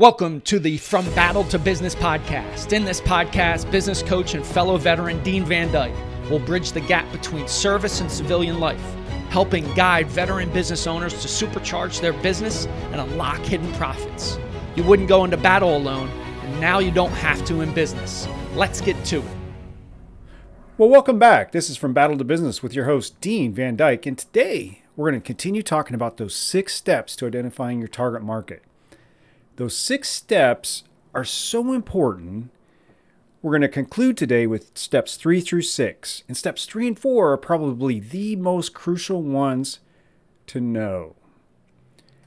Welcome to the From Battle to Business podcast. In this podcast, business coach and fellow veteran Dean Van Dyke will bridge the gap between service and civilian life, helping guide veteran business owners to supercharge their business and unlock hidden profits. You wouldn't go into battle alone, and now you don't have to in business. Let's get to it. Well, welcome back. This is From Battle to Business with your host, Dean Van Dyke, and today we're going to continue talking about those six steps to identifying your target market. Those six steps are so important. We're going to conclude today with steps three through six. And steps three and four are probably the most crucial ones to know.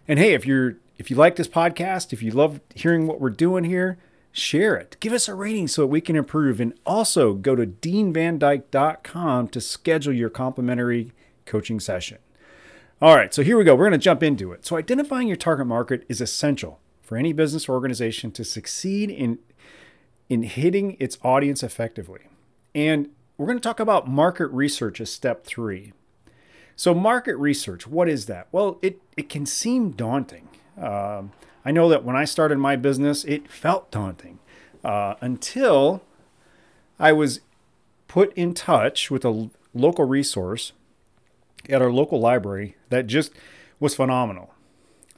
And hey, if you're if you like this podcast, if you love hearing what we're doing here, share it. Give us a rating so that we can improve. And also go to deanvandyke.com to schedule your complimentary coaching session. All right, so here we go. We're going to jump into it. So identifying your target market is essential for any business or organization to succeed in in hitting its audience effectively. And we're going to talk about market research as step 3. So market research, what is that? Well, it it can seem daunting. Um, I know that when I started my business, it felt daunting uh, until I was put in touch with a local resource at our local library that just was phenomenal.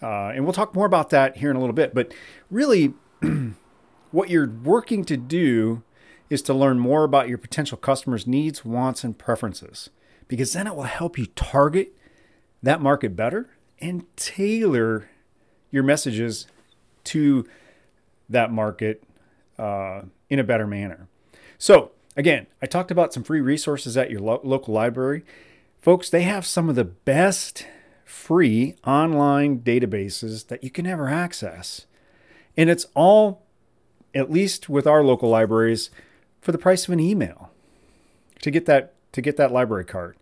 Uh, and we'll talk more about that here in a little bit. But really, what you're working to do is to learn more about your potential customers' needs, wants, and preferences, because then it will help you target that market better and tailor your messages to that market uh, in a better manner. So, again, I talked about some free resources at your lo- local library. Folks, they have some of the best free online databases that you can ever access. And it's all, at least with our local libraries, for the price of an email to get that to get that library card.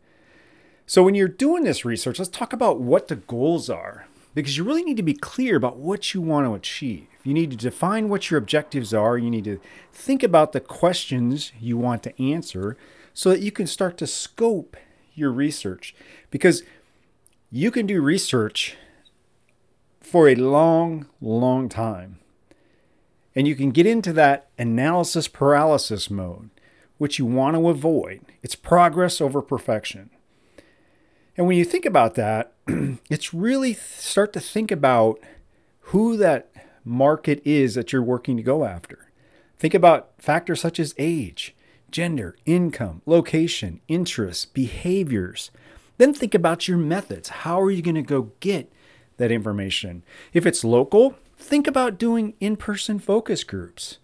So when you're doing this research, let's talk about what the goals are because you really need to be clear about what you want to achieve. You need to define what your objectives are. You need to think about the questions you want to answer so that you can start to scope your research. Because you can do research for a long, long time. And you can get into that analysis paralysis mode, which you want to avoid. It's progress over perfection. And when you think about that, it's really start to think about who that market is that you're working to go after. Think about factors such as age, gender, income, location, interests, behaviors, then think about your methods. How are you going to go get that information? If it's local, think about doing in person focus groups.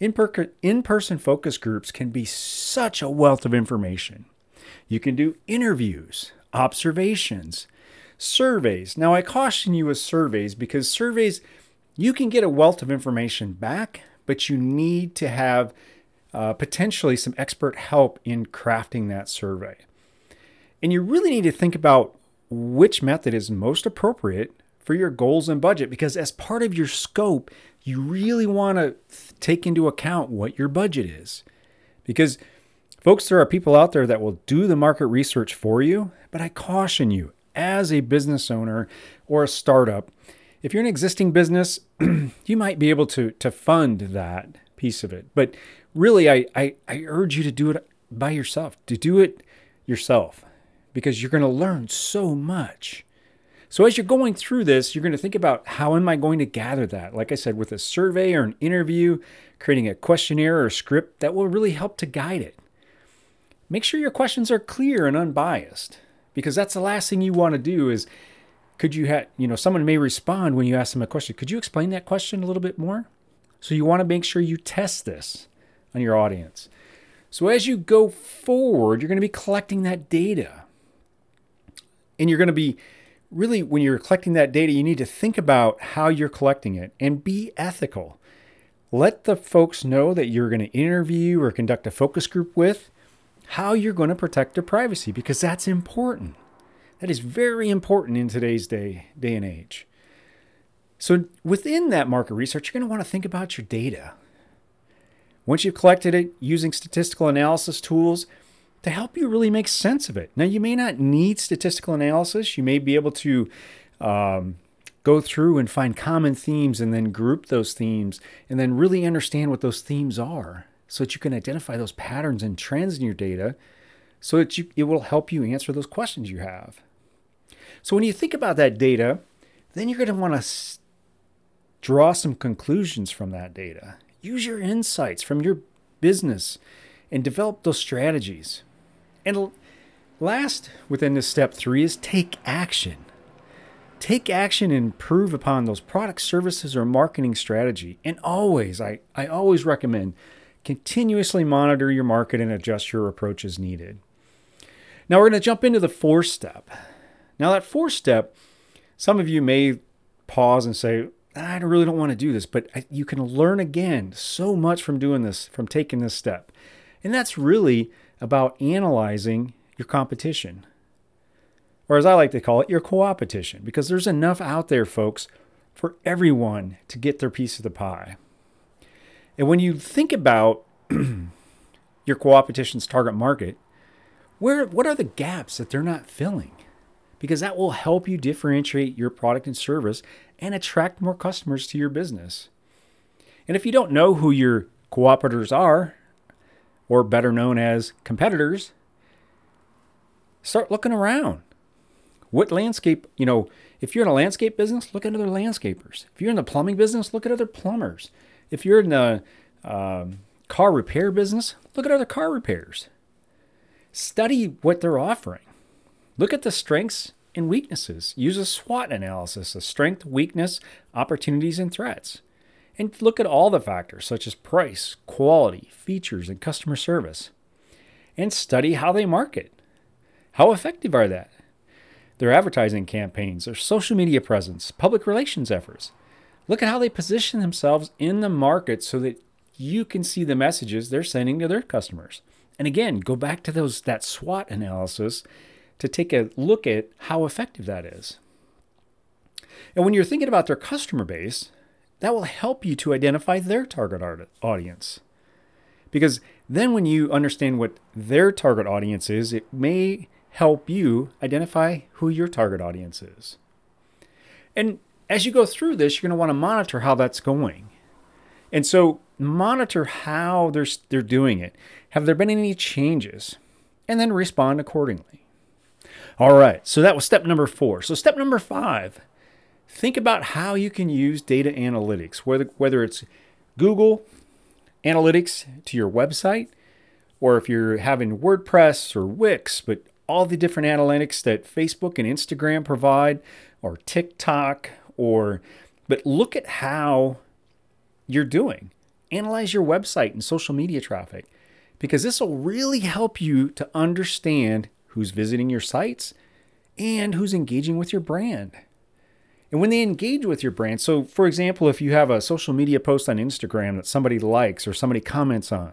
In person focus groups can be such a wealth of information. You can do interviews, observations, surveys. Now, I caution you with surveys because surveys, you can get a wealth of information back, but you need to have uh, potentially some expert help in crafting that survey. And you really need to think about which method is most appropriate for your goals and budget because as part of your scope, you really want to take into account what your budget is. Because folks, there are people out there that will do the market research for you, but I caution you as a business owner or a startup, if you're an existing business, you might be able to to fund that piece of it. But really I, I, I urge you to do it by yourself, to do it yourself because you're going to learn so much. So, as you're going through this, you're going to think about how am I going to gather that? Like I said, with a survey or an interview, creating a questionnaire or script that will really help to guide it. Make sure your questions are clear and unbiased because that's the last thing you want to do is could you have, you know, someone may respond when you ask them a question. Could you explain that question a little bit more? So, you want to make sure you test this on your audience. So, as you go forward, you're going to be collecting that data and you're going to be really, when you're collecting that data, you need to think about how you're collecting it and be ethical. Let the folks know that you're going to interview or conduct a focus group with how you're going to protect their privacy because that's important. That is very important in today's day, day and age. So, within that market research, you're going to want to think about your data. Once you've collected it using statistical analysis tools, to help you really make sense of it. Now, you may not need statistical analysis. You may be able to um, go through and find common themes and then group those themes and then really understand what those themes are so that you can identify those patterns and trends in your data so that you, it will help you answer those questions you have. So when you think about that data, then you're going to want to s- draw some conclusions from that data. Use your insights from your business and develop those strategies. And last within this step three is take action. Take action and improve upon those product services or marketing strategy. And always, I, I always recommend continuously monitor your market and adjust your approach as needed. Now we're going to jump into the fourth step. Now, that fourth step, some of you may pause and say, I really don't want to do this, but you can learn again so much from doing this, from taking this step. And that's really about analyzing your competition. Or as I like to call it, your co-opetition, because there's enough out there, folks, for everyone to get their piece of the pie. And when you think about your co-opetition's target market, where what are the gaps that they're not filling? Because that will help you differentiate your product and service and attract more customers to your business. And if you don't know who your cooperators are, or better known as competitors, start looking around. What landscape, you know, if you're in a landscape business, look at other landscapers. If you're in the plumbing business, look at other plumbers. If you're in the um, car repair business, look at other car repairs. Study what they're offering. Look at the strengths and weaknesses. Use a SWOT analysis of strength, weakness, opportunities, and threats. And look at all the factors such as price, quality, features, and customer service. And study how they market. How effective are they? Their advertising campaigns, their social media presence, public relations efforts. Look at how they position themselves in the market so that you can see the messages they're sending to their customers. And again, go back to those that SWOT analysis to take a look at how effective that is. And when you're thinking about their customer base, that will help you to identify their target audience. Because then when you understand what their target audience is, it may help you identify who your target audience is. And as you go through this, you're going to want to monitor how that's going. And so monitor how they're, they're doing it. Have there been any changes? And then respond accordingly. All right, so that was step number four. So, step number five think about how you can use data analytics, whether, whether it's Google Analytics to your website, or if you're having WordPress or Wix, but all the different analytics that Facebook and Instagram provide, or TikTok, or but look at how you're doing. Analyze your website and social media traffic because this will really help you to understand who's visiting your sites and who's engaging with your brand. And when they engage with your brand, so for example, if you have a social media post on Instagram that somebody likes or somebody comments on,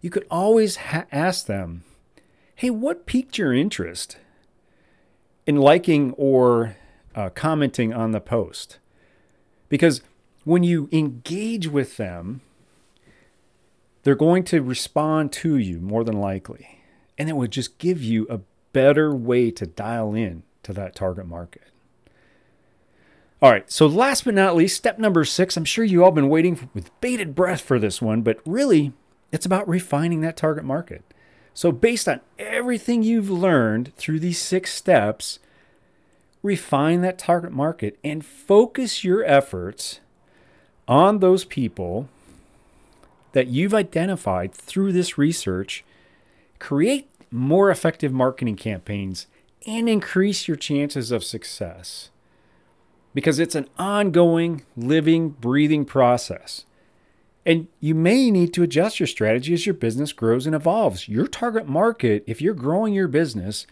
you could always ha- ask them, hey, what piqued your interest in liking or uh, commenting on the post? Because when you engage with them, they're going to respond to you more than likely. And it would just give you a better way to dial in to that target market. All right, so last but not least, step number six. I'm sure you all been waiting with bated breath for this one, but really, it's about refining that target market. So, based on everything you've learned through these six steps, refine that target market and focus your efforts on those people that you've identified through this research, create more effective marketing campaigns, and increase your chances of success. Because it's an ongoing, living, breathing process. And you may need to adjust your strategy as your business grows and evolves. Your target market, if you're growing your business,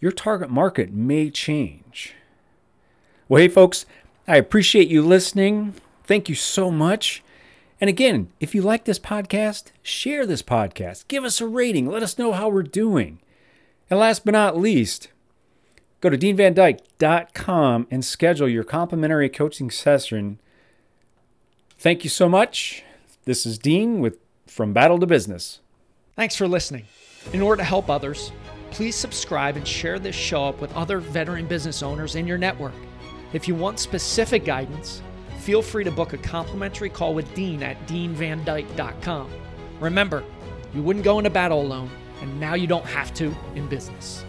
your target market may change. Well, hey, folks, I appreciate you listening. Thank you so much. And again, if you like this podcast, share this podcast. Give us a rating. Let us know how we're doing. And last but not least, go to deanvandyke.com and schedule your complimentary coaching session. Thank you so much. This is Dean with From Battle to Business. Thanks for listening. In order to help others, please subscribe and share this show up with other veteran business owners in your network. If you want specific guidance, feel free to book a complimentary call with Dean at deanvandyke.com. Remember, you wouldn't go into battle alone, and now you don't have to in business.